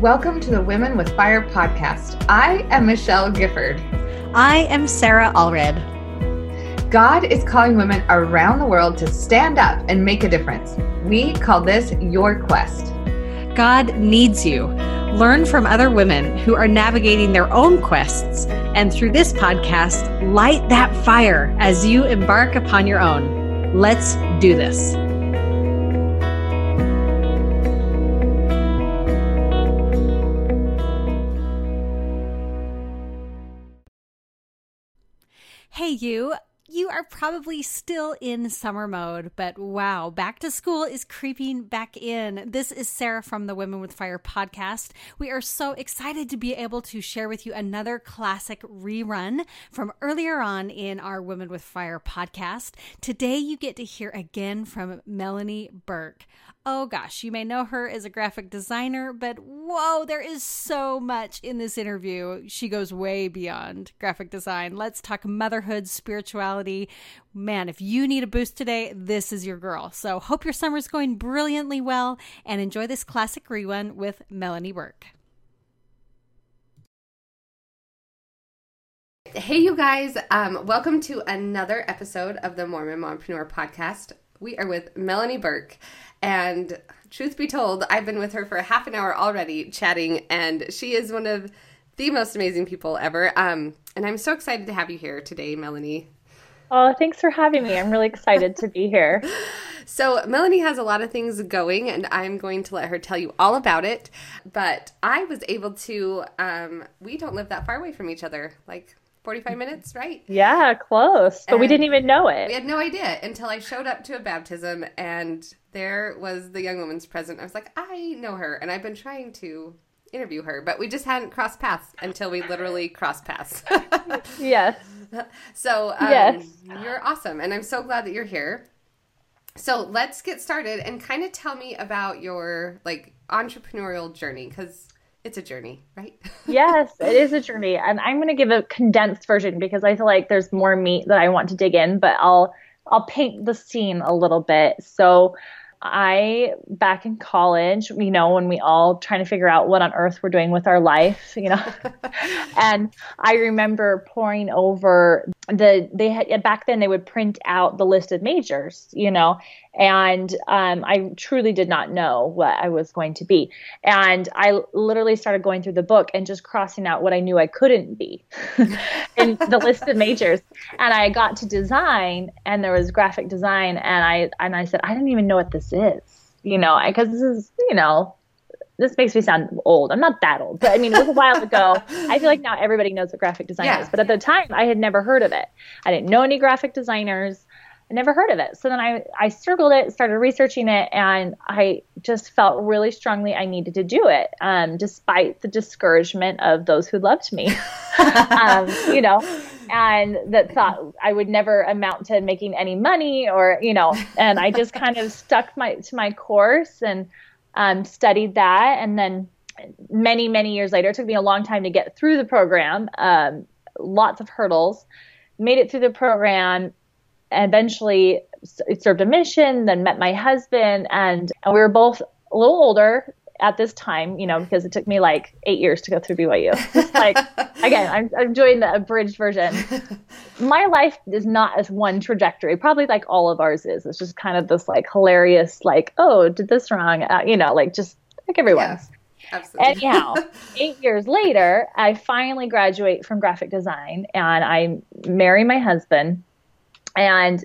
Welcome to the Women with Fire podcast. I am Michelle Gifford. I am Sarah Allred. God is calling women around the world to stand up and make a difference. We call this Your Quest. God needs you. Learn from other women who are navigating their own quests, and through this podcast, light that fire as you embark upon your own. Let's do this. You. You are probably still in summer mode, but wow, back to school is creeping back in. This is Sarah from the Women with Fire podcast. We are so excited to be able to share with you another classic rerun from earlier on in our Women with Fire podcast. Today, you get to hear again from Melanie Burke. Oh gosh, you may know her as a graphic designer, but whoa, there is so much in this interview. She goes way beyond graphic design. Let's talk motherhood, spirituality. Man, if you need a boost today, this is your girl. So, hope your summer's going brilliantly well and enjoy this classic rerun with Melanie Burke. Hey, you guys, um, welcome to another episode of the Mormon Mompreneur podcast. We are with Melanie Burke. And truth be told, I've been with her for half an hour already chatting, and she is one of the most amazing people ever. Um, and I'm so excited to have you here today, Melanie. Oh, thanks for having me. I'm really excited to be here. So, Melanie has a lot of things going, and I'm going to let her tell you all about it. But I was able to, um, we don't live that far away from each other. Like, 45 minutes, right? Yeah, close. But and we didn't even know it. We had no idea until I showed up to a baptism and there was the young woman's present. I was like, I know her. And I've been trying to interview her, but we just hadn't crossed paths until we literally crossed paths. yes. So um, yes. you're awesome. And I'm so glad that you're here. So let's get started and kind of tell me about your like entrepreneurial journey because it's a journey, right? yes, it is a journey. And I'm going to give a condensed version because I feel like there's more meat that I want to dig in, but I'll I'll paint the scene a little bit. So I back in college, you know, when we all trying to figure out what on earth we're doing with our life, you know. and I remember pouring over the they had back then they would print out the list of majors, you know, and um, I truly did not know what I was going to be. And I literally started going through the book and just crossing out what I knew I couldn't be in the list of majors. And I got to design, and there was graphic design, and I and I said I didn't even know what this is, you know, because this is you know this makes me sound old. I'm not that old, but I mean, it was a while ago. I feel like now everybody knows what graphic design yeah. is, but at the time, I had never heard of it. I didn't know any graphic designers. I never heard of it. So then I, I circled it, started researching it, and I just felt really strongly I needed to do it, um, despite the discouragement of those who loved me, um, you know, and that thought I would never amount to making any money or, you know, and I just kind of stuck my to my course and um, studied that. And then many, many years later, it took me a long time to get through the program, um, lots of hurdles, made it through the program eventually served a mission, then met my husband, and, and we were both a little older at this time, you know, because it took me like eight years to go through BYU. like, again, I'm, I'm doing the abridged version. My life is not as one trajectory, probably like all of ours is. It's just kind of this like hilarious, like, oh, did this wrong, uh, you know, like just like everyone's. Yeah. Absolutely. Anyhow, eight years later, I finally graduate from graphic design and I marry my husband and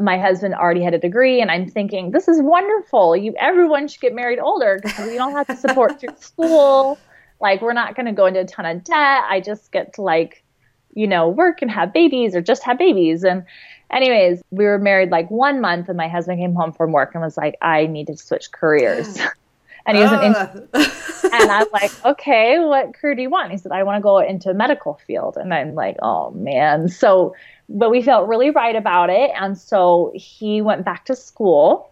my husband already had a degree and i'm thinking this is wonderful. You everyone should get married older because we don't have to support through school. Like we're not going to go into a ton of debt. I just get to like you know work and have babies or just have babies. And anyways we were married like one month and my husband came home from work and was like i need to switch careers. And he was an uh. and i'm like okay what career do you want? He said i want to go into medical field. And i'm like oh man. So but we felt really right about it. And so he went back to school.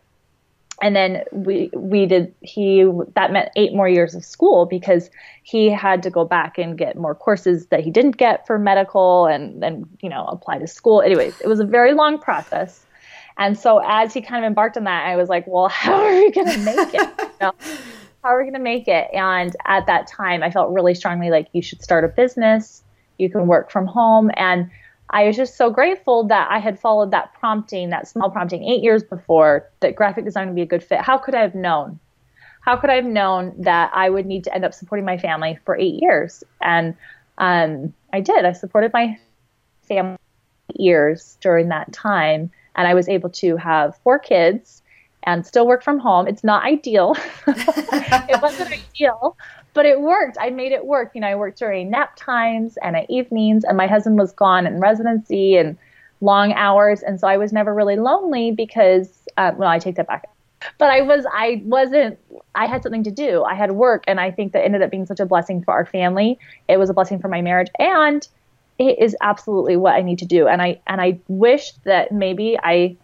And then we we did he that meant eight more years of school because he had to go back and get more courses that he didn't get for medical and then you know apply to school. Anyways, it was a very long process. And so as he kind of embarked on that, I was like, well, how are we going to make it? You know? how are we going to make it? And at that time, I felt really strongly like you should start a business. You can work from home. And I was just so grateful that I had followed that prompting, that small prompting eight years before that graphic design would be a good fit. How could I have known? How could I have known that I would need to end up supporting my family for eight years? And um, I did. I supported my family years during that time. And I was able to have four kids and still work from home. It's not ideal. it wasn't ideal, but it worked. I made it work. You know, I worked during nap times and at evenings, and my husband was gone in residency and long hours, and so I was never really lonely because, uh, well, I take that back. But I was, I wasn't, I had something to do. I had work, and I think that ended up being such a blessing for our family. It was a blessing for my marriage, and it is absolutely what I need to do. And I, and I wish that maybe I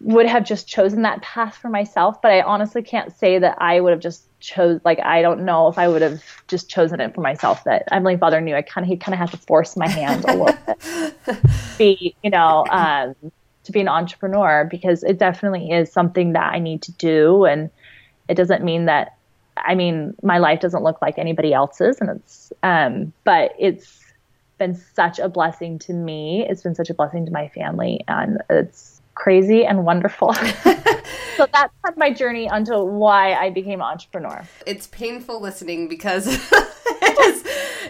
would have just chosen that path for myself, but I honestly can't say that I would have just chose like I don't know if I would have just chosen it for myself. That Heavenly Father knew I kind of he kind of had to force my hand a little bit, be you know um, to be an entrepreneur because it definitely is something that I need to do, and it doesn't mean that I mean my life doesn't look like anybody else's, and it's um, but it's been such a blessing to me. It's been such a blessing to my family, and it's crazy and wonderful. so that's my journey onto why I became an entrepreneur. It's painful listening because it is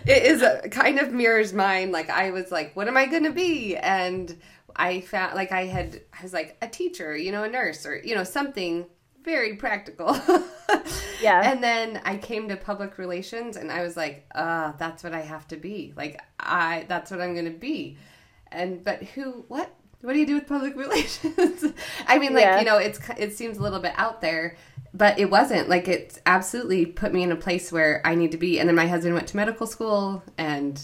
it is a, kind of mirrors mine. Like I was like, what am I going to be? And I found like I had I was like a teacher, you know, a nurse or you know something very practical. yeah. And then I came to public relations and I was like, uh, that's what I have to be. Like I that's what I'm going to be. And but who what what do you do with public relations? I mean, like yeah. you know, it's it seems a little bit out there, but it wasn't. Like it absolutely put me in a place where I need to be. And then my husband went to medical school, and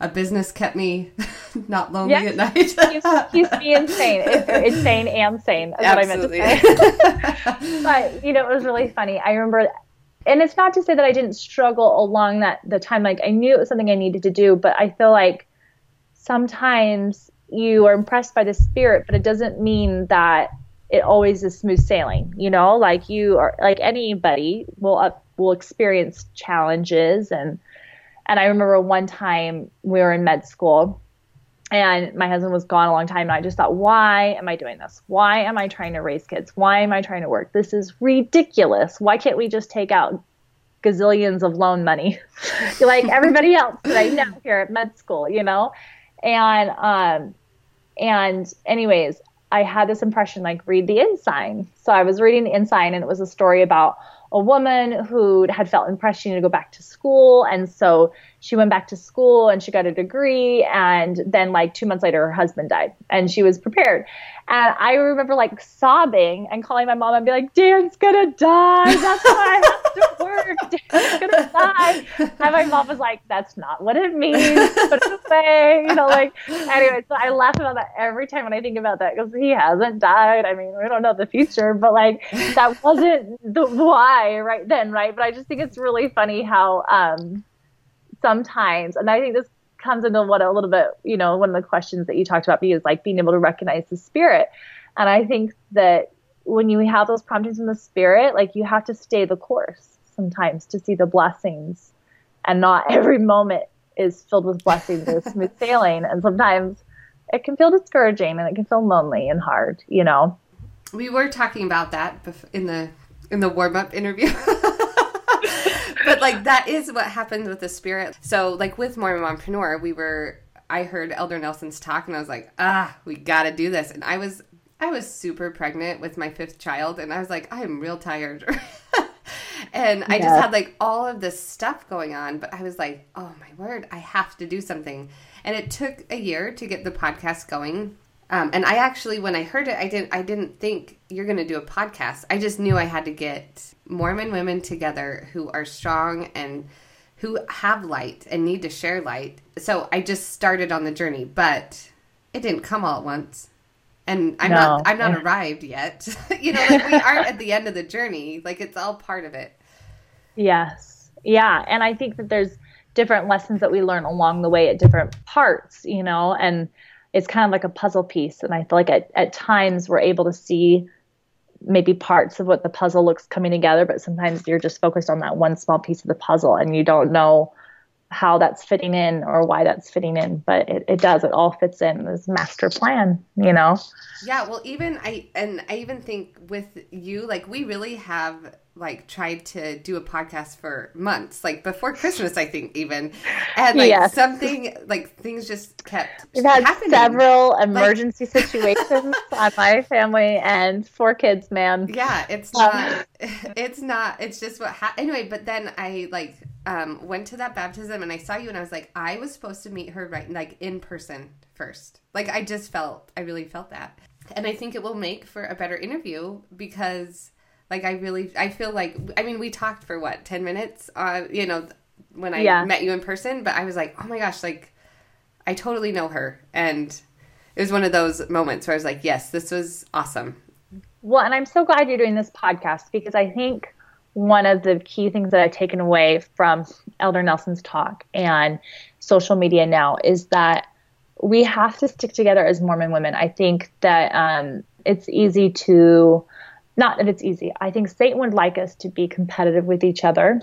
a business kept me not lonely yeah. at night. he's, he's being sane. It's insane and sane. Is absolutely. what I meant to say. but you know, it was really funny. I remember. And it's not to say that I didn't struggle along that the time. Like I knew it was something I needed to do, but I feel like sometimes you are impressed by the spirit, but it doesn't mean that it always is smooth sailing. You know, like you are like anybody will up, will experience challenges and and I remember one time we were in med school and my husband was gone a long time and I just thought, why am I doing this? Why am I trying to raise kids? Why am I trying to work? This is ridiculous. Why can't we just take out gazillions of loan money like everybody else that I know here at med school, you know? And um and anyways, I had this impression like read the ensign. So I was reading the ensign and it was a story about a woman who had felt impressed she needed to go back to school and so she went back to school and she got a degree and then like 2 months later her husband died and she was prepared and I remember like sobbing and calling my mom and be like, Dan's gonna die. That's why I have to work. Dan's gonna die. And my mom was like, That's not what it means. Put it away. You know, like anyway, so I laugh about that every time when I think about that because he hasn't died. I mean, we don't know the future, but like that wasn't the why right then, right? But I just think it's really funny how um sometimes and I think this comes into what a little bit, you know, one of the questions that you talked about is like being able to recognize the spirit. And I think that when you have those promptings from the spirit, like you have to stay the course sometimes to see the blessings. And not every moment is filled with blessings or smooth sailing. And sometimes it can feel discouraging and it can feel lonely and hard, you know. We were talking about that in the in the warm up interview. but like that is what happens with the spirit. So like with Mormon Mompreneur, we were I heard Elder Nelson's talk and I was like, ah, we gotta do this. And I was I was super pregnant with my fifth child and I was like, I am real tired. and I yeah. just had like all of this stuff going on, but I was like, oh my word, I have to do something. And it took a year to get the podcast going. Um, and I actually, when I heard it, I didn't. I didn't think you're going to do a podcast. I just knew I had to get Mormon women together who are strong and who have light and need to share light. So I just started on the journey, but it didn't come all at once. And I'm no. not. I'm not arrived yet. you know, like we aren't at the end of the journey. Like it's all part of it. Yes. Yeah, and I think that there's different lessons that we learn along the way at different parts. You know, and it's kind of like a puzzle piece. And I feel like at, at times we're able to see maybe parts of what the puzzle looks coming together, but sometimes you're just focused on that one small piece of the puzzle and you don't know how that's fitting in or why that's fitting in. But it, it does, it all fits in this master plan, you know? Yeah, well even I and I even think with you, like we really have like tried to do a podcast for months, like before Christmas, I think even, and like yes. something like things just kept. We've had happening. several emergency like, situations on my family and four kids, man. Yeah, it's um, not. it's not. It's just what happened. Anyway, but then I like um, went to that baptism and I saw you and I was like, I was supposed to meet her right like in person first. Like I just felt, I really felt that, and I think it will make for a better interview because like I really, I feel like, I mean, we talked for what ten minutes, uh, you know, when I yeah. met you in person, but I was like, oh my gosh, like I totally know her, and it was one of those moments where I was like, yes, this was awesome. Well, and I'm so glad you're doing this podcast because I think one of the key things that I've taken away from Elder Nelson's talk and social media now is that we have to stick together as Mormon women. I think that um, it's easy to not that it's easy. I think Satan would like us to be competitive with each other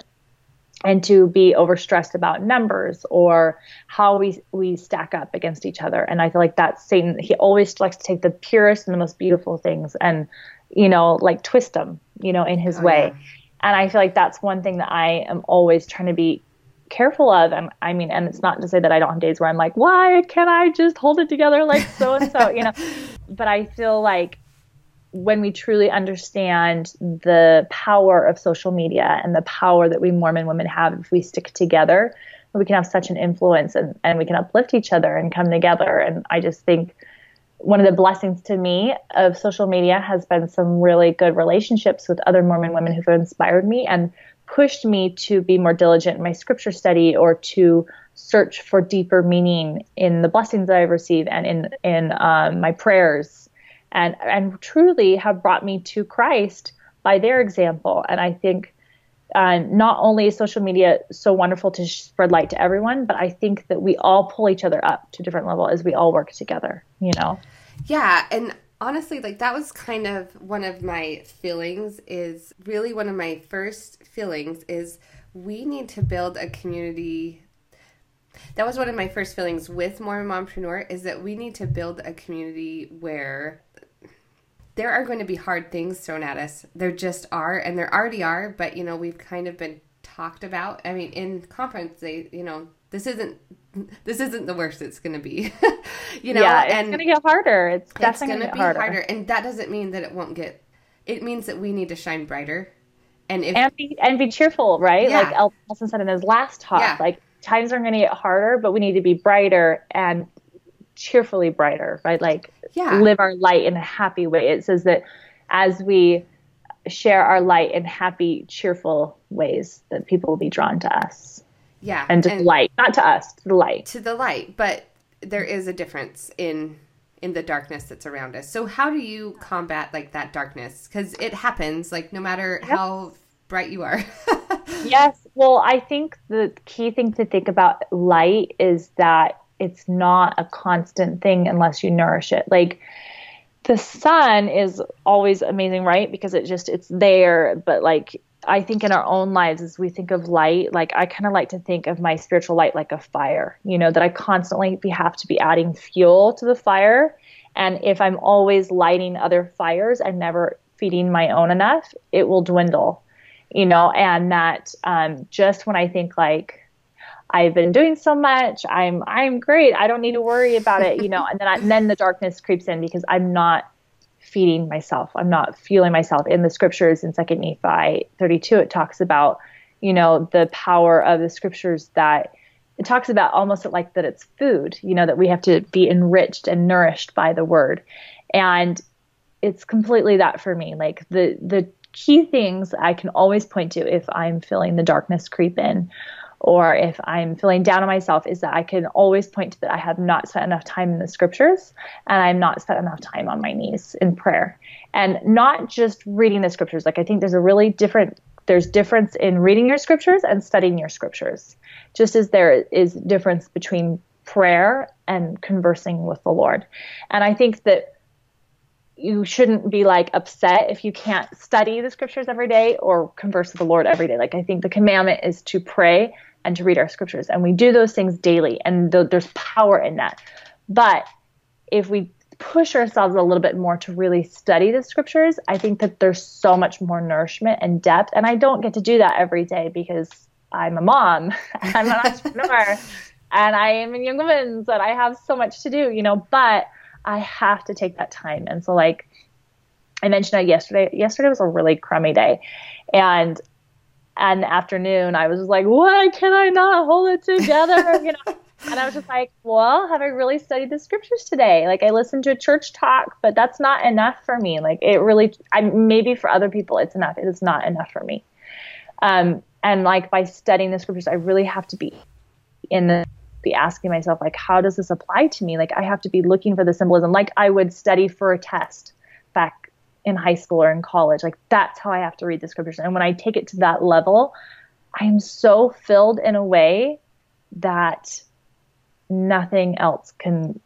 and to be overstressed about numbers or how we we stack up against each other. And I feel like that's Satan. He always likes to take the purest and the most beautiful things and you know like twist them, you know, in his oh, way. Yeah. And I feel like that's one thing that I am always trying to be careful of. And I mean, and it's not to say that I don't have days where I'm like, why can't I just hold it together like so and so, you know? But I feel like when we truly understand the power of social media and the power that we Mormon women have if we stick together, we can have such an influence and, and we can uplift each other and come together. And I just think one of the blessings to me of social media has been some really good relationships with other Mormon women who've inspired me and pushed me to be more diligent in my scripture study or to search for deeper meaning in the blessings that I receive and in in um, my prayers and and truly have brought me to Christ by their example. And I think uh, not only is social media so wonderful to spread light to everyone, but I think that we all pull each other up to different level as we all work together. You know? Yeah, and honestly, like that was kind of one of my feelings. Is really one of my first feelings is we need to build a community that was one of my first feelings with Mormon Mompreneur is that we need to build a community where there are going to be hard things thrown at us. There just are, and there already are. But you know, we've kind of been talked about. I mean, in conference, they, you know, this isn't this isn't the worst it's going to be. you know, yeah, it's going to get harder. It's definitely going to be harder. harder, and that doesn't mean that it won't get. It means that we need to shine brighter, and if and be, and be cheerful, right? Yeah. Like Elton said in his last talk, yeah. like times are going to get harder, but we need to be brighter and cheerfully brighter, right? Like yeah. live our light in a happy way. It says that as we share our light in happy, cheerful ways, that people will be drawn to us. Yeah. And to and light, not to us, to the light. To the light. But there is a difference in in the darkness that's around us. So how do you combat like that darkness? Because it happens, like no matter yep. how bright you are. yes. Well, I think the key thing to think about light is that it's not a constant thing unless you nourish it. Like the sun is always amazing, right? Because it just it's there, but like I think in our own lives as we think of light, like I kind of like to think of my spiritual light like a fire, you know, that I constantly be, have to be adding fuel to the fire. And if I'm always lighting other fires and never feeding my own enough, it will dwindle, you know, and that um, just when I think like, I've been doing so much. I'm I'm great. I don't need to worry about it, you know. And then I, and then the darkness creeps in because I'm not feeding myself. I'm not fueling myself. In the scriptures in Second Nephi 32, it talks about you know the power of the scriptures that it talks about almost like that it's food. You know that we have to be enriched and nourished by the word, and it's completely that for me. Like the the key things I can always point to if I'm feeling the darkness creep in or if I'm feeling down on myself, is that I can always point to that I have not spent enough time in the scriptures and I'm not spent enough time on my knees in prayer. And not just reading the scriptures. Like I think there's a really different there's difference in reading your scriptures and studying your scriptures. Just as there is difference between prayer and conversing with the Lord. And I think that you shouldn't be like upset if you can't study the scriptures every day or converse with the Lord every day. Like I think the commandment is to pray and to read our scriptures, and we do those things daily, and th- there's power in that. But if we push ourselves a little bit more to really study the scriptures, I think that there's so much more nourishment and depth. And I don't get to do that every day because I'm a mom, I'm an entrepreneur, and I am in young women's, and I have so much to do, you know. But I have to take that time. And so, like I mentioned that yesterday, yesterday was a really crummy day, and and afternoon I was like, why can I not hold it together? you know. And I was just like, well, have I really studied the scriptures today? Like I listened to a church talk, but that's not enough for me. Like it really, I maybe for other people it's enough. It is not enough for me. Um, and like by studying the scriptures, I really have to be in the be asking myself like how does this apply to me like i have to be looking for the symbolism like i would study for a test in high school or in college like that's how i have to read the scriptures. And when i take it to that level i am so filled in a way that nothing else can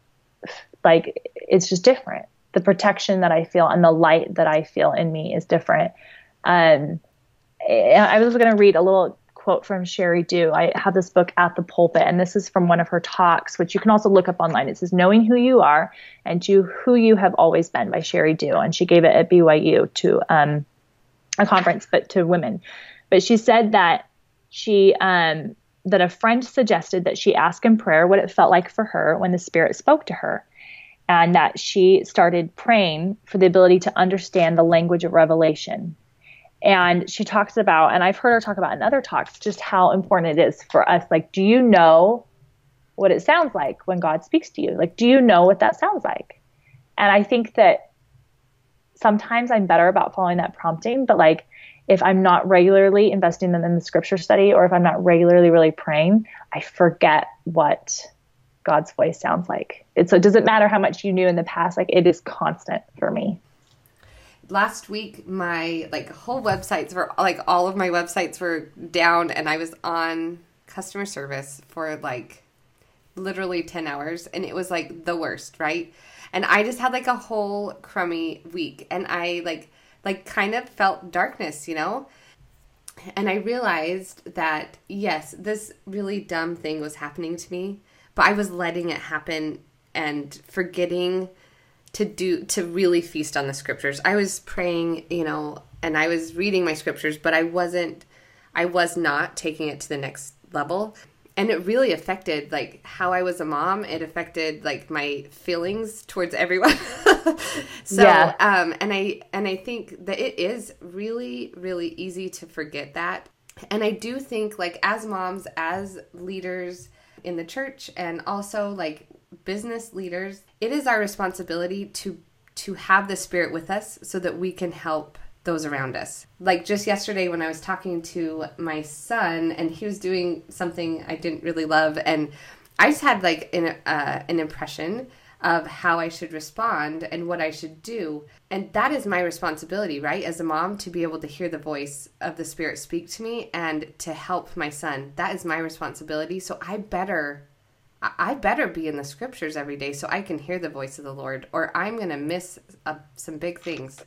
like it's just different. The protection that i feel and the light that i feel in me is different. Um i was going to read a little quote from Sheri Dew. I have this book at the pulpit, and this is from one of her talks, which you can also look up online. It says "Knowing Who You Are and to Who You Have Always Been" by Sheri Dew, and she gave it at BYU to um, a conference, but to women. But she said that she um, that a friend suggested that she ask in prayer what it felt like for her when the Spirit spoke to her, and that she started praying for the ability to understand the language of revelation and she talks about and i've heard her talk about in other talks just how important it is for us. Like do you know what it sounds like when god speaks to you? Like do you know what that sounds like? And i think that sometimes i'm better about following that prompting but like if i'm not regularly investing them in the scripture study or if i'm not regularly really praying i forget what god's voice sounds like. It so it doesn't matter how much you knew in the past like it is constant for me last week my like whole websites were like all of my websites were down and I was on customer service for like literally 10 hours and it was like the worst, right? And I just had like a whole crummy week and I like like kind of felt darkness, you know? And I realized that yes, this really dumb thing was happening to me, but I was letting it happen and forgetting to do to really feast on the scriptures. I was praying, you know, and I was reading my scriptures, but I wasn't I was not taking it to the next level. And it really affected like how I was a mom. It affected like my feelings towards everyone. so yeah. um and I and I think that it is really really easy to forget that. And I do think like as moms, as leaders in the church and also like business leaders, it is our responsibility to to have the spirit with us so that we can help those around us. Like just yesterday when I was talking to my son and he was doing something I didn't really love and I just had like an uh, an impression of how I should respond and what I should do. And that is my responsibility, right? As a mom to be able to hear the voice of the spirit speak to me and to help my son. That is my responsibility. So I better I better be in the scriptures every day so I can hear the voice of the Lord, or I'm going to miss uh, some big things.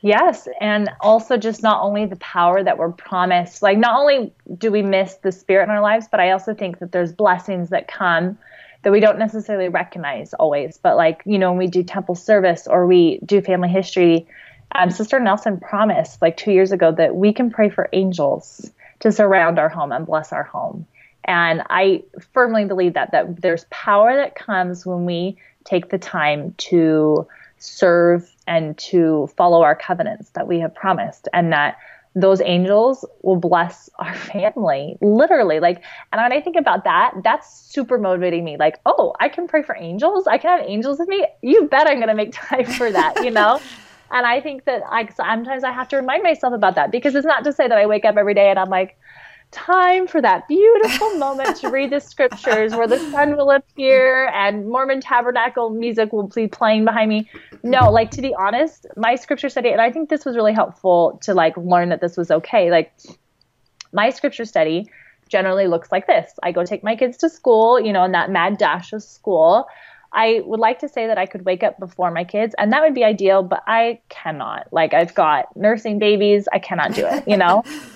Yes, and also just not only the power that we're promised, like not only do we miss the spirit in our lives, but I also think that there's blessings that come that we don't necessarily recognize always. But like, you know, when we do temple service or we do family history, um, Sister Nelson promised like two years ago that we can pray for angels to surround our home and bless our home. And I firmly believe that that there's power that comes when we take the time to serve and to follow our covenants that we have promised and that those angels will bless our family literally. Like and when i think about that that's super motivating me. Like oh i can pray for angels? I can have angels with me? You bet i'm going to make time for that you know? And i think that i sometimes i have to remind myself about that because it's not to say that i wake up every day and i'm like time for that beautiful moment to read the scriptures where the sun will appear and Mormon tabernacle music will be playing behind me. No, like to be honest, my scripture study, and I think this was really helpful to like learn that this was okay. Like my scripture study generally looks like this. I go take my kids to school, you know, in that mad dash of school. I would like to say that I could wake up before my kids, and that would be ideal, but I cannot. Like, I've got nursing babies, I cannot do it, you know?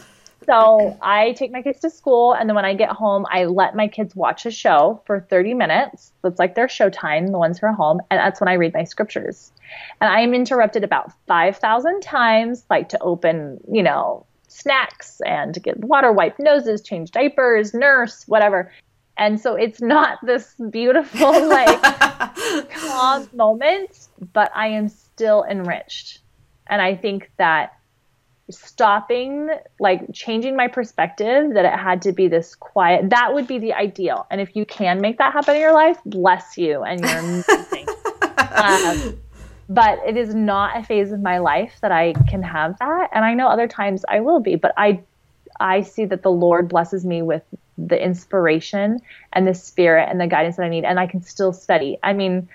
so I take my kids to school, and then when I get home, I let my kids watch a show for 30 minutes. That's like their showtime, the ones who are home, and that's when I read my scriptures. And I am interrupted about 5,000 times, like to open, you know, snacks and to get water, wipe noses, change diapers, nurse, whatever. And so it's not this beautiful, like, calm moment, but I am still enriched. And I think that stopping, like, changing my perspective that it had to be this quiet, that would be the ideal. And if you can make that happen in your life, bless you and you're amazing. um, but it is not a phase of my life that I can have that. And I know other times I will be, but I I see that the Lord blesses me with the inspiration and the spirit and the guidance that I need, and I can still study. I mean,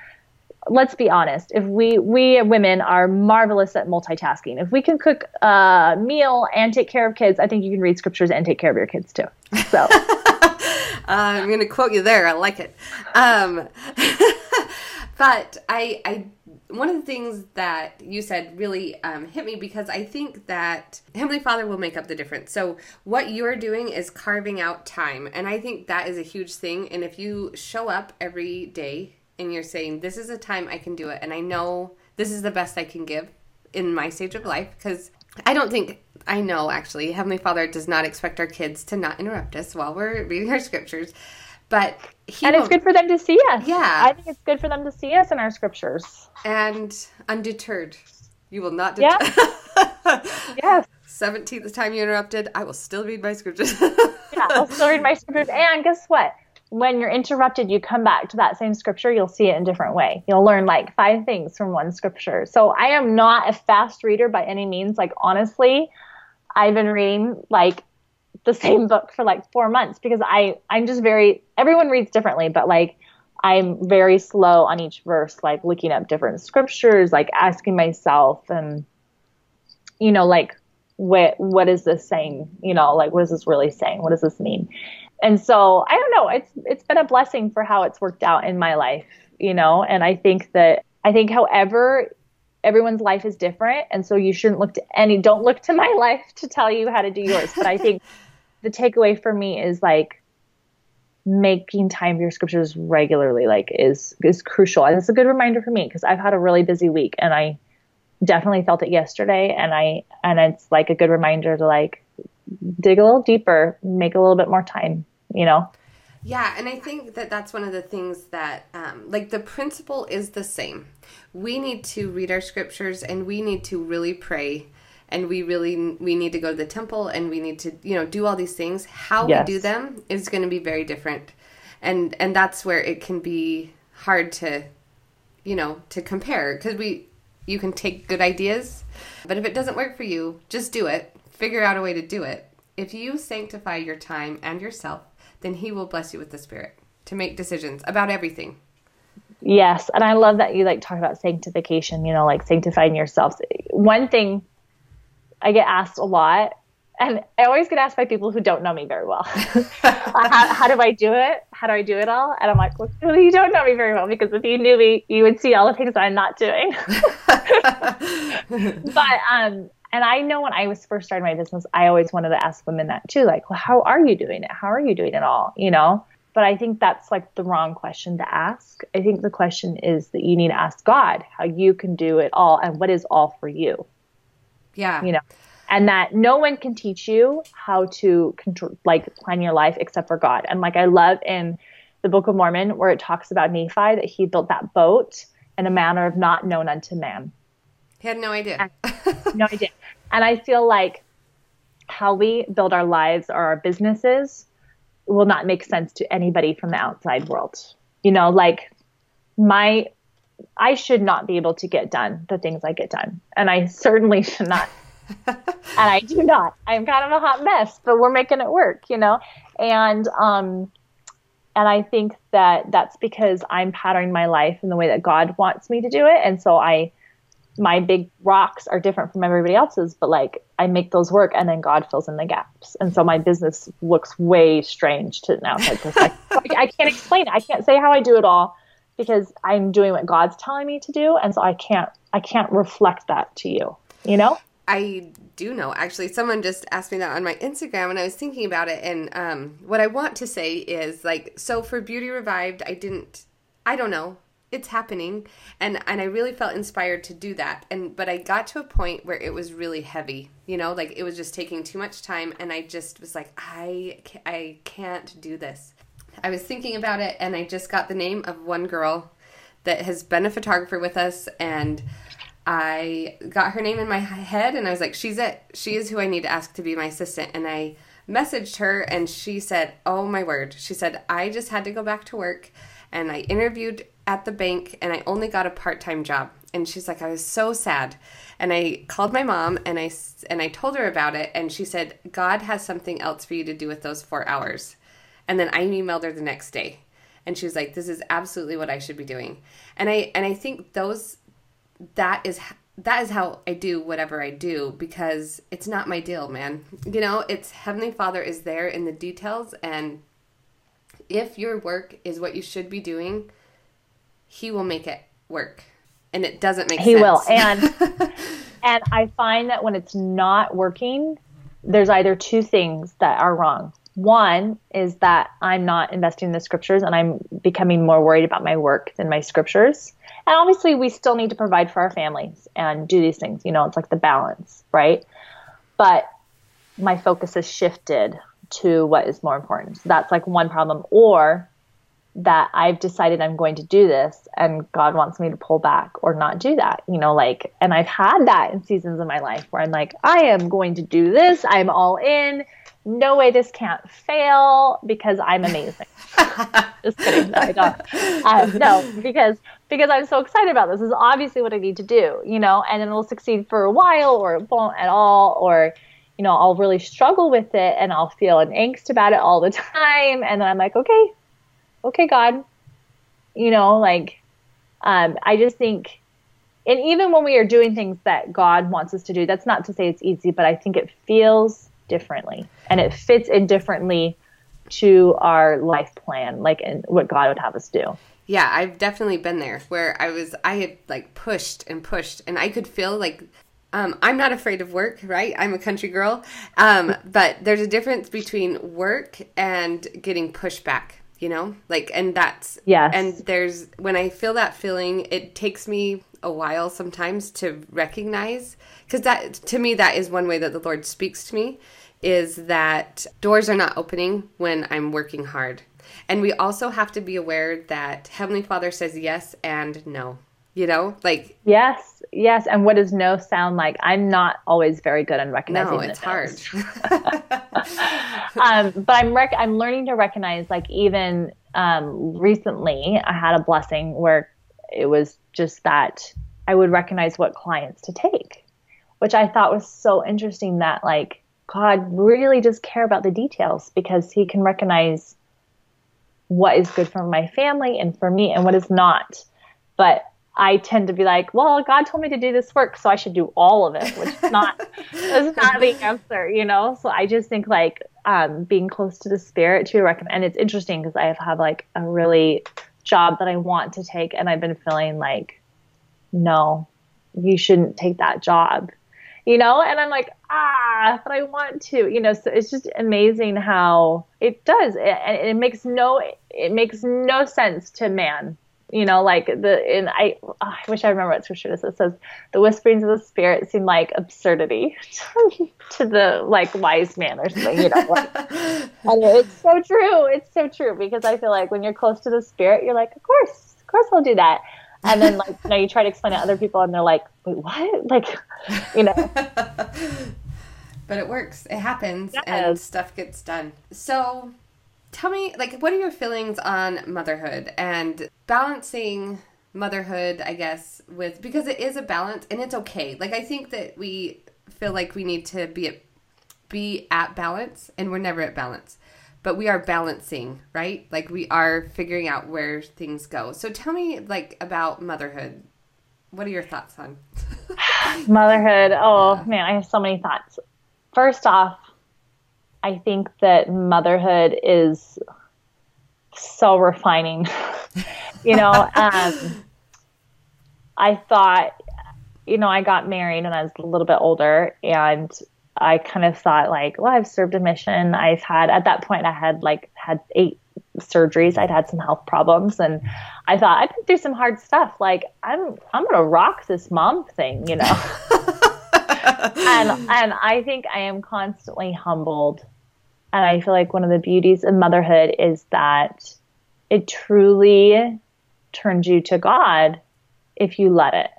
let's be honest. If we we women are marvelous at multitasking, if we can cook a meal and take care of kids, I think you can read scriptures and take care of your kids too. So. uh, I'm going to quote you there. I like it. Um, but I, I one of the things that you said really um, hit me because I think that Heavenly Father will make up the difference. So, what you're doing is carving out time. And I think that is a huge thing. And if you show up every day and you're saying, This is a time I can do it, and I know this is the best I can give in my stage of life, because I don't think I know actually, Heavenly Father does not expect our kids to not interrupt us while we're reading our scriptures. But and it's good for them to see us. Yeah, I think it's good for them to see us in our scriptures. And undeterred, you will not. Deter- yeah. yes. Seventeenth time you interrupted, I will still read my scriptures. yeah, I'll still read my scriptures. And guess what? When you're interrupted, you come back to that same scripture. You'll see it in a different way. You'll learn like five things from one scripture. So I am not a fast reader by any means. Like honestly, I've been reading like the same book for like four months because I I'm just very everyone reads differently, but like I'm very slow on each verse, like looking up different scriptures, like asking myself and you know, like what what is this saying? You know, like what is this really saying? What does this mean? And so I don't know, it's it's been a blessing for how it's worked out in my life, you know, and I think that I think however everyone's life is different and so you shouldn't look to any don't look to my life to tell you how to do yours. But i think the takeaway for me is like making time for your scriptures regularly like is is crucial. And it's a good reminder for me because i've had a really busy week and i definitely felt it yesterday and i and it's like a good reminder to like dig a little deeper make a little bit more time you know? Yeah and i think that that's one of the things that um, like the principle is the same. We need to read our scriptures and we need to really pray and we really we need to go to the temple and we need to you know do all these things. How yes. we do them is going to be very different. And and that's where it can be hard to you know to compare because we you can take good ideas but if it doesn't work for you just do it figure out a way to do it if you sanctify your time and yourself then he will bless you with the spirit to make decisions about everything yes and i love that you like talk about sanctification you know like sanctifying yourself. one thing I get asked a lot, and I always get asked by people who don't know me very well. how, how, do I do it? How do I do it all? And I'm like, well, you don't know me very well because if you knew me, you would see all the things that I'm not doing. but um, and I know when I was first starting my business, I always wanted to ask women that too, like, well, how are you doing it? How are you doing it all? You know. But I think that's like the wrong question to ask. I think the question is that you need to ask God how you can do it all and what is all for you. Yeah. You know, and that no one can teach you how to control, like plan your life except for God. And like I love in the Book of Mormon where it talks about Nephi that he built that boat in a manner of not known unto man. Had no idea. no idea. And I feel like how we build our lives or our businesses will not make sense to anybody from the outside world. You know, like my I should not be able to get done the things I get done. And I certainly should not. and I do not. I'm kind of a hot mess, but we're making it work, you know? And um and I think that that's because I'm patterning my life in the way that God wants me to do it. And so I my big rocks are different from everybody else's, but like I make those work and then God fills in the gaps. And so my business looks way strange to an outside perspective. I can't explain it. I can't say how I do it all because I'm doing what God's telling me to do and so I can't I can't reflect that to you. You know? I do know. Actually, someone just asked me that on my Instagram, and I was thinking about it. And um, what I want to say is like, so for Beauty Revived, I didn't. I don't know. It's happening, and and I really felt inspired to do that. And but I got to a point where it was really heavy. You know, like it was just taking too much time, and I just was like, I I can't do this. I was thinking about it, and I just got the name of one girl that has been a photographer with us, and I got her name in my head and I was like, she's it. She is who I need to ask to be my assistant. And I messaged her and she said, oh my word. She said, I just had to go back to work and I interviewed at the bank and I only got a part time job. And she's like, I was so sad. And I called my mom and I, and I told her about it. And she said, God has something else for you to do with those four hours. And then I emailed her the next day and she was like, this is absolutely what I should be doing. And I, and I think those, that is that is how I do whatever I do because it's not my deal, man. You know, it's Heavenly Father is there in the details and if your work is what you should be doing, he will make it work. And it doesn't make sense. he sense. will. And and I find that when it's not working, there's either two things that are wrong. One is that I'm not investing in the scriptures and I'm becoming more worried about my work than my scriptures. And obviously, we still need to provide for our families and do these things. You know, it's like the balance, right? But my focus has shifted to what is more important. So that's like one problem. Or that I've decided I'm going to do this and God wants me to pull back or not do that. You know, like, and I've had that in seasons of my life where I'm like, I am going to do this. I'm all in no way this can't fail because I'm amazing. Just kidding. No, I don't. Um, no, because because I'm so excited about this. This is obviously what I need to do, you know, and then it'll succeed for a while or it won't at all, or you know, I'll really struggle with it and I'll feel an angst about it all the time. And then I'm like, okay, okay, God, you know, like um, I just think and even when we are doing things that God wants us to do, that's not to say it's easy, but I think it feels differently and it fits in differently to our life plan, like in what God would have us do. Yeah, I've definitely been there where I was, I had like pushed and pushed, and I could feel like um, I'm not afraid of work, right? I'm a country girl. Um, but there's a difference between work and getting pushback, you know? Like, and that's, yeah And there's, when I feel that feeling, it takes me a while sometimes to recognize, because that, to me, that is one way that the Lord speaks to me is that doors are not opening when I'm working hard. And we also have to be aware that Heavenly Father says yes and no. You know, like yes, yes. And what does no sound like? I'm not always very good on recognizing. No, it's hard. um, but I'm rec- I'm learning to recognize. Like even um, recently, I had a blessing where it was just that I would recognize what clients to take, which I thought was so interesting. That like God really does care about the details because he can recognize what is good for my family and for me and what is not. But I tend to be like, well, God told me to do this work, so I should do all of it, which is not is not the answer, you know. So I just think like um, being close to the spirit to recommend. And it's interesting because I have, have like a really job that I want to take, and I've been feeling like, no, you shouldn't take that job you know and i'm like ah but i want to you know so it's just amazing how it does it, it makes no it makes no sense to man you know like the and i oh, i wish i remember what scripture this is. it says the whisperings of the spirit seem like absurdity to the like wise man or something you know like, and it's so true. It's so true because i feel like when you're close to the spirit you're like of course of course i'll do that. And then like you know you try to explain it to other people and they're like wait what? Like you know? But it works. It happens yes. and stuff gets done. So tell me like what are your feelings on motherhood and balancing motherhood i guess with because it is a balance and it's okay like i think that we feel like we need to be at, be at balance and we're never at balance but we are balancing, right? Like we are figuring out where things go. So tell me like about motherhood. What are your thoughts on motherhood? Oh yeah. man, I have so many thoughts. First off, I think that motherhood is so refining. you know, um, I thought, you know, I got married when I was a little bit older and I kind of thought like, well, I've served a mission. I've had at that point I had like had eight surgeries. I'd had some health problems and I thought I've been through some hard stuff. Like I'm I'm gonna rock this mom thing, you know. and and I think I am constantly humbled. And I feel like one of the beauties of motherhood is that it truly turns you to God if you let it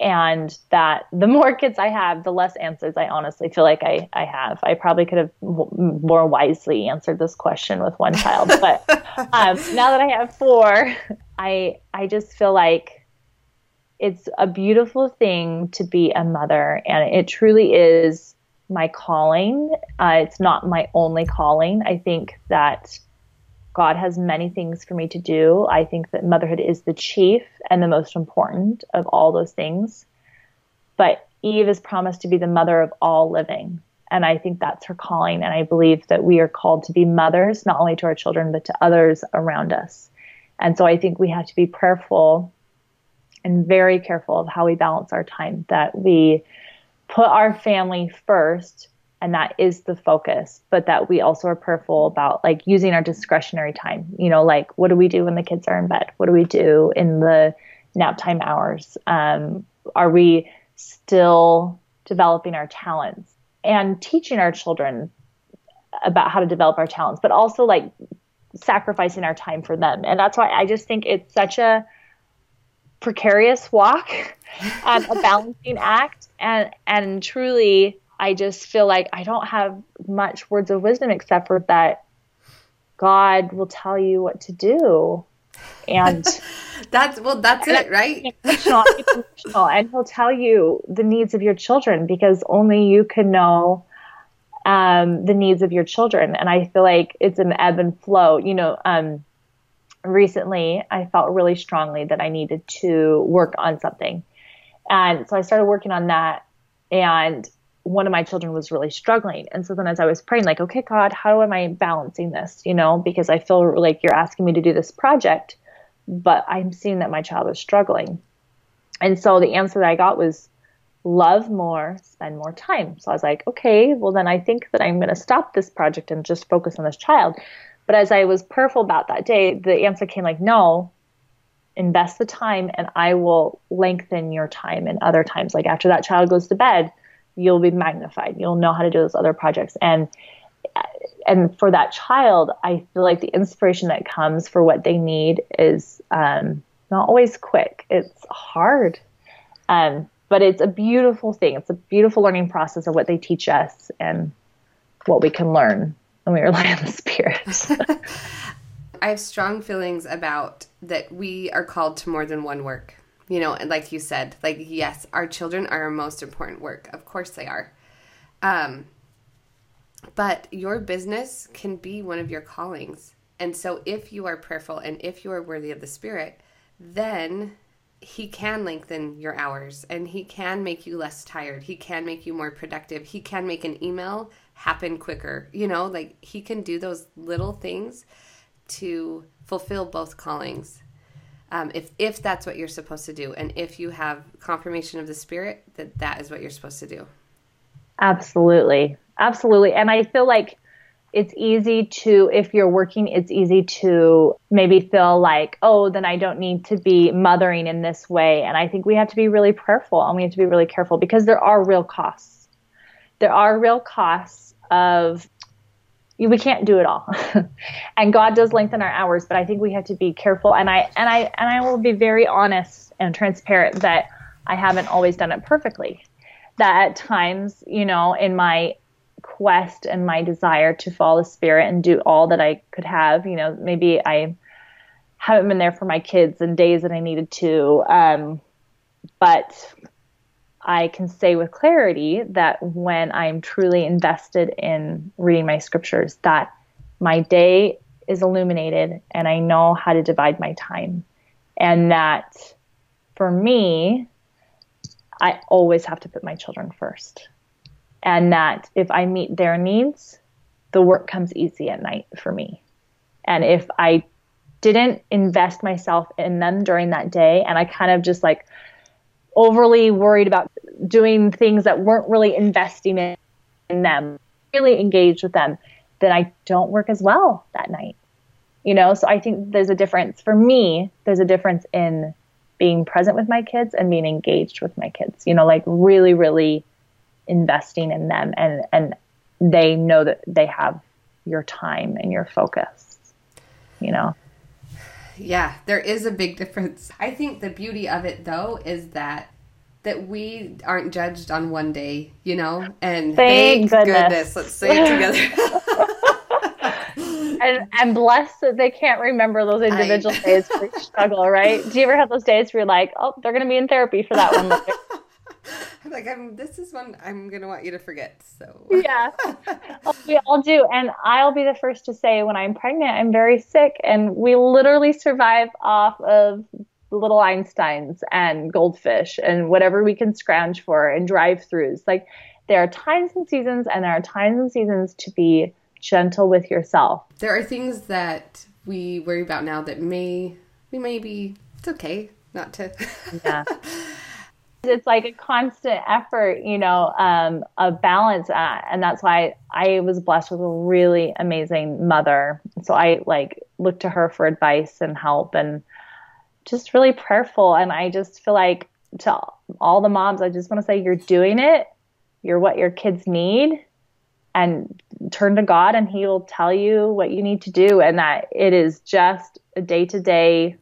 and that the more kids I have, the less answers I honestly feel like I, I have. I probably could have w- more wisely answered this question with one child, but um, now that I have four, I I just feel like it's a beautiful thing to be a mother, and it truly is my calling. Uh, it's not my only calling. I think that God has many things for me to do. I think that motherhood is the chief and the most important of all those things. But Eve is promised to be the mother of all living. And I think that's her calling. And I believe that we are called to be mothers, not only to our children, but to others around us. And so I think we have to be prayerful and very careful of how we balance our time, that we put our family first and that is the focus but that we also are prayerful about like using our discretionary time. You know like what do we do when the kids are in bed? What do we do in the nap time hours? Um, are we still developing our talents and teaching our children about how to develop our talents but also like sacrificing our time for them? And that's why i just think it's such a precarious walk and a balancing act and and truly I just feel like I don't have much words of wisdom except for that God will tell you what to do. And that's well, that's it, right? Emotional, emotional, and he'll tell you the needs of your children because only you can know um, the needs of your children. And I feel like it's an ebb and flow. You know, um, recently I felt really strongly that I needed to work on something. And so I started working on that. And one of my children was really struggling. And so then as I was praying, like, okay, God, how am I balancing this? You know, because I feel like you're asking me to do this project, but I'm seeing that my child is struggling. And so the answer that I got was love more, spend more time. So I was like, okay, well, then I think that I'm going to stop this project and just focus on this child. But as I was prayerful about that day, the answer came like, no, invest the time and I will lengthen your time and other times. Like after that child goes to bed, you'll be magnified. You'll know how to do those other projects. And and for that child, I feel like the inspiration that comes for what they need is um, not always quick. It's hard, um, but it's a beautiful thing. It's a beautiful learning process of what they teach us and what we can learn when we rely on the Spirit. I have strong feelings about that we are called to more than one work. You know and like you said like yes our children are our most important work. Of course they are. Um but your business can be one of your callings. And so if you are prayerful and if you are worthy of the spirit then he can lengthen your hours and he can make you less tired. He can make you more productive. He can make an email happen quicker. You know like he can do those little things to fulfill both callings um, if if that's what you're supposed to do, and if you have confirmation of the Spirit that that is what you're supposed to do. Absolutely, absolutely, and I feel like it's easy to if you're working it's easy to maybe feel like oh then i don't need to be mothering in this way. And i think we have to be really prayerful and we have to be really careful because there are real costs there are real costs of we can't do it all. And god does lengthen our hours but i think we have to be careful. And i and i and i will be very honest and transparent that i haven't always done it perfectly. That at times you know in my quest and my desire to follow the spirit and do all that i could have you know maybe i haven't been there for my kids in days that i needed to um, but I can say with clarity that when I'm truly invested in reading my scriptures, that my day is illuminated and I know how to divide my time. And that for me, I always have to put my children first. And that if I meet their needs, the work comes easy at night for me. And if I didn't invest myself in them during that day. And I kind of just like overly worried about doing things that weren't really investing in, in them, really engaged with them, then I don't work as well that night. You know, so I think there's a difference for me, there's a difference in being present with my kids and being engaged with my kids. You know, like really, really investing in them and and they know that they have your time and your focus. You know. Yeah, there is a big difference. I think the beauty of it though is that that we aren't judged on one day, you know? And thank, thank goodness. goodness. Let's say it together. and I'm blessed that they can't remember those individual I... days for struggle, right? Do you ever have those days where you're like, oh, they're going to be in therapy for that one? I'm like, I'm, this is one I'm going to want you to forget. So, yeah, oh, we all do. And I'll be the first to say when I'm pregnant, I'm very sick. And we literally survive off of little Einsteins and goldfish and whatever we can scrounge for and drive throughs. Like, there are times and seasons, and there are times and seasons to be gentle with yourself. There are things that we worry about now that may we may be it's okay not to yeah it's like a constant effort you know um, a balance uh, and that's why i was blessed with a really amazing mother. So i like look to her for advice and help and just really prayerful. And i just feel like to all the moms i just want to say you're doing it. You're what your kids need. And turn to God and he will tell you what you need to do. And that it is just a day to day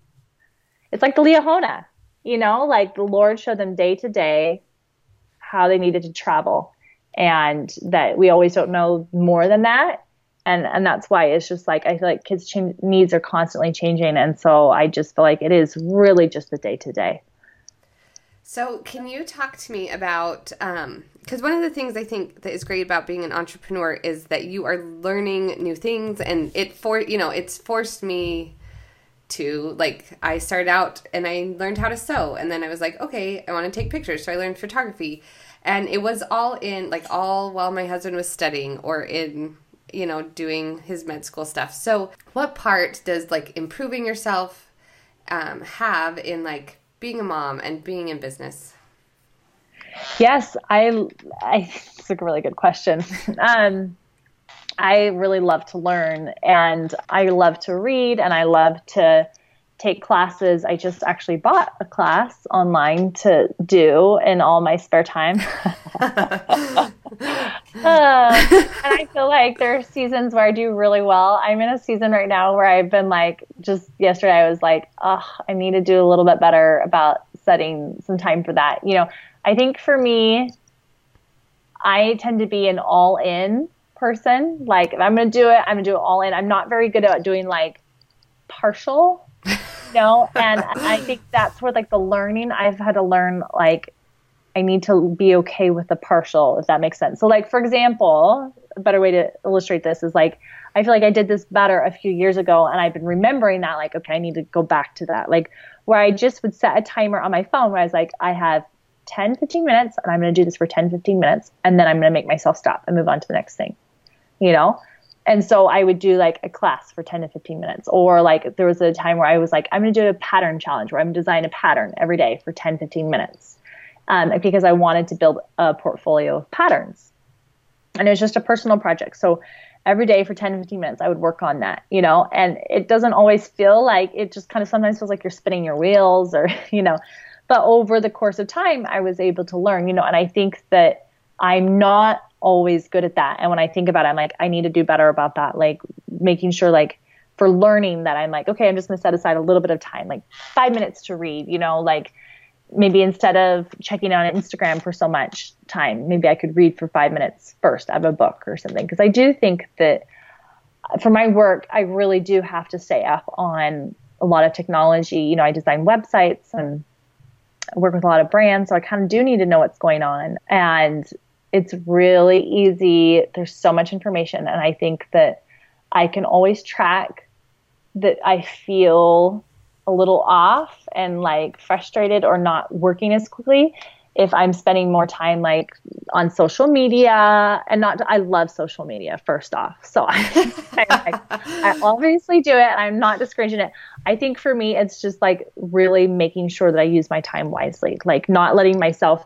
it's like the Liahona, you know, like the Lord showed them day to day how they needed to travel. And that we always don't know more than that. And and that's why it's just like I feel like kids change, needs are constantly changing. And so I just feel like it is really just the day to day. So, can you talk to me about um, because one of the things I think that is great about being an entrepreneur is that you are learning new things, and it for you know it's forced me to like I started out and I learned how to sew, and then I was like, okay, I want to take pictures, so I learned photography, and it was all in like all while my husband was studying or in you know doing his med school stuff. So, what part does like improving yourself um, have in like being a mom and being in business? Yes, I, I it's a really good question. Um, I really love to learn and I love to read and I love to take classes. I just actually bought a class online to do in all my spare time. uh, and I feel like there are seasons where I do really well. I'm in a season right now where I've been like, just yesterday, I was like, oh, I need to do a little bit better about setting some time for that. You know, I think for me, I tend to be an all in person. Like if I'm going to do it, I'm going to do it all in. I'm not very good at doing like partial, you know, and I think that's where like the learning I've had to learn like I need to be okay with the partial, if that makes sense. So like for example, a better way to illustrate this is like I feel like I did this better a few years ago and I've been remembering that like okay, I need to go back to that. Like where I just would set a timer on my phone where I was like I have 10, 15 minutes and I'm going to do this for 10, 15 minutes and then I'm going to make myself stop and move on to the next thing, you know? And so I would do like a class for 10 to 15 minutes. Or like there was a time where I was like, I'm going to do a pattern challenge where I'm design a pattern every day for 10, 15 minutes um, because I wanted to build a portfolio of patterns. And it was just a personal project. So every day for 10 15 minutes i would work on that you know and it doesn't always feel like it just kind of sometimes feels like you're spinning your wheels or you know but over the course of time, I was able to learn, you know, and I think that I'm not always good at that. And when I think about it, I'm like, I need to do better about that. Like making sure, like, for learning that I'm like, okay, I'm just to set aside a little bit of time, like five minutes to read, you know, like maybe instead of checking on Instagram for so much time, maybe I could read for five minutes first of a book or something. Because I do think that for my work, I really do have to stay up on a lot of technology. You know, I design websites and work with a lot of brands, so I kind of do need to know what's going on. And it's really easy. There's so much information, and I think that I can always track that I feel a little off and like frustrated or not working as quickly. if I'm spending more time like on social media and not, I love social media first off. So I, I, I obviously do it. I'm not discouraging it. I think for me, it's just like really making sure that I use my time wisely, like not letting myself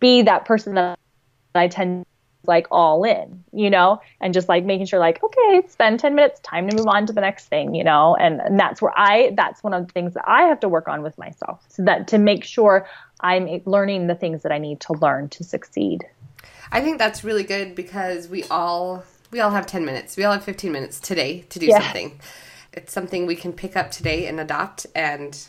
be that person that I tend like all in, you know, and just like making sure like, okay, spend 10 minutes, time to move on to the next thing, you know, and, and that's where I, that's one of the things that I have to work on with myself so that to make sure I'm learning the things that I need to learn to succeed. I think that's really good because we all, we all have 10 minutes. We all have 15 minutes today to do yeah. something. It's something we can pick up today and adopt and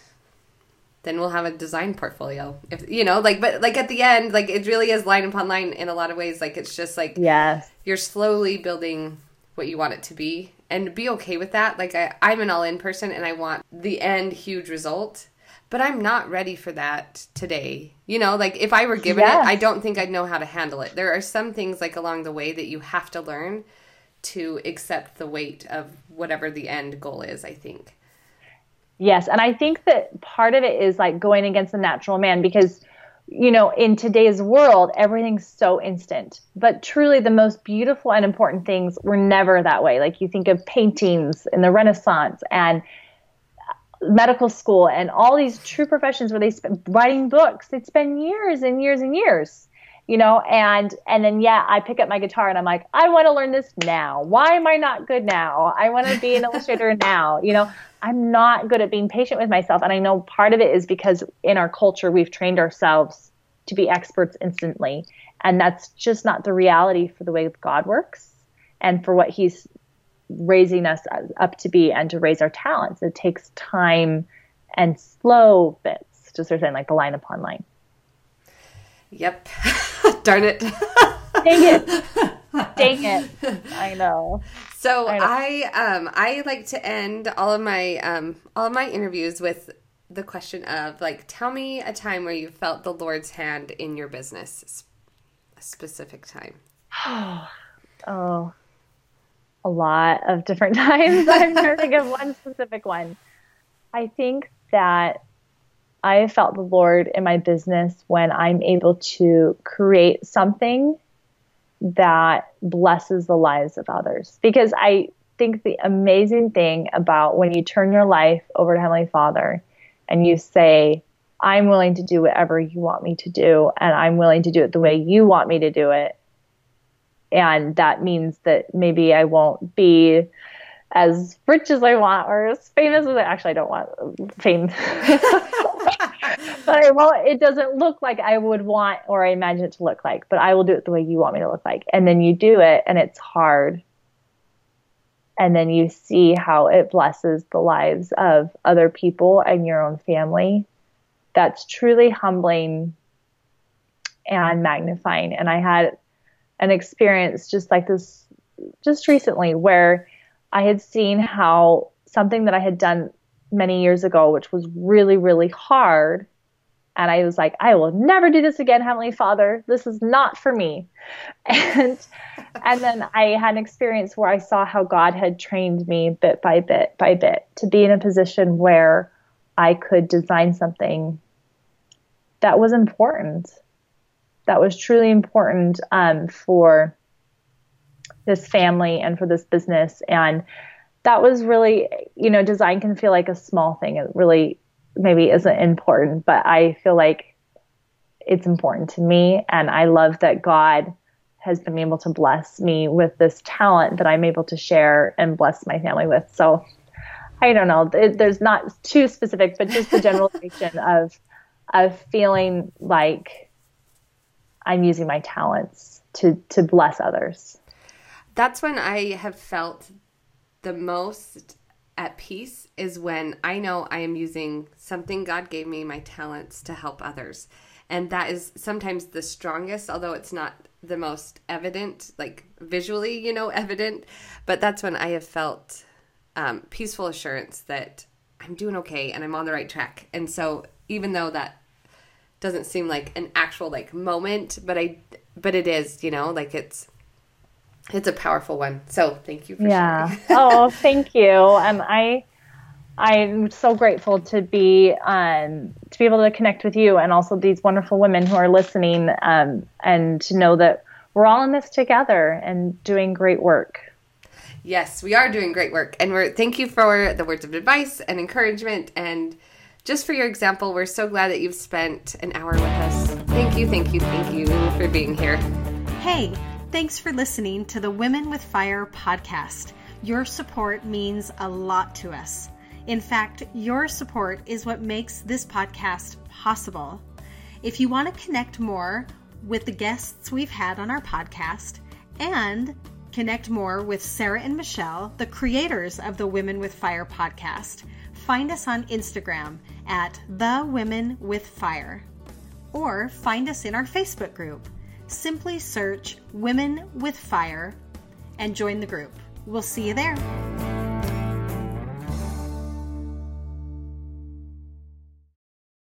then we'll have a design portfolio. If you know, like, but like at the end, like it really is line upon line in a lot of ways. Like it's just like yes, you're slowly building what you want it to be, and be okay with that. Like I, I'm an all in person, and I want the end huge result. But I'm not ready for that today. You know, like if I were given yes. it, I don't think I'd know how to handle it. There are some things like along the way that you have to learn to accept the weight of whatever the end goal is, I think. Yes, and I think that part of it is like going against the natural man because you know, in today's world, everything's so instant. But truly, the most beautiful and important things were never that way. Like you think of paintings in the Renaissance and uh, medical school and all these true professions where they spend writing books. They'd spend years and years and years you know and and then yeah i pick up my guitar and i'm like i want to learn this now why am i not good now i want to be an illustrator now you know i'm not good at being patient with myself and i know part of it is because in our culture we've trained ourselves to be experts instantly and that's just not the reality for the way god works and for what he's raising us up to be and to raise our talents it takes time and slow bits just sort of saying like the line upon line Yep. Darn it. Dang it. Dang it. I know. So I. I, um I like to end all of my um all of my interviews with the question of like tell me a time where you felt the Lord's hand in your business. A specific time. oh. A lot of different times. I'm trying to think of one specific one. I think that I felt the Lord in my business when I'm able to create something that blesses the lives of others. Because I think the amazing thing about when you turn your life over to Heavenly Father and you say, I'm willing to do whatever you want me to do, and I'm willing to do it the way you want me to do it. And that means that maybe I won't be as rich as I want or as famous as I actually I don't want fame. but I won't it doesn't look like I would want or I imagine it to look like, but I will do it the way you want me to look like. And then you do it and it's hard. And then you see how it blesses the lives of other people and your own family. That's truly humbling and magnifying. And I had an experience just like this just recently where I had seen how something that I had done many years ago, which was really, really hard. And I was like, I will never do this again, Heavenly Father. This is not for me. And and then I had an experience where I saw how God had trained me bit by bit by bit to be in a position where I could design something that was important, that was truly important um, for this family and for this business. And that was really, you know, design can feel like a small thing. It really maybe isn't important, but I feel like it's important to me. And I love that God has been able to bless me with this talent that I'm able to share and bless my family with. So I don't know. there's not too specific, but just the generalization of of feeling like I'm using my talents to to bless others that's when I have felt the most at peace is when I know I am using something God gave me, my talents, to help others. And that is sometimes the strongest, although it's not the most evident, like visually, you know, evident. But that's when I have felt um, peaceful assurance that I'm doing okay and I'm on the right track. And so even though that doesn't seem like an actual like moment, but I, but it is, you know, like it's, it's a powerful one. So thank you for yeah. oh, thank you. And I I'm so grateful to be um, to be able to connect with you and also these wonderful women who are listening um, and to know that we're all in this together and doing great work. Yes, we are doing great work, and we're thank you for the words of advice and encouragement, and just for your example. We're so glad that you've spent an hour with us. Thank you, thank you, thank you for being here. Hey, thanks for listening to the Women with Fire podcast. Your support means a lot to us. In fact, your support is what makes this podcast possible. If you want to connect more with the guests we've had on our podcast and connect more with Sarah and Michelle, the creators of the Women with Fire podcast, find us on Instagram at The Women with Fire or find us in our Facebook group. Simply search Women with Fire and join the group. We'll see you there.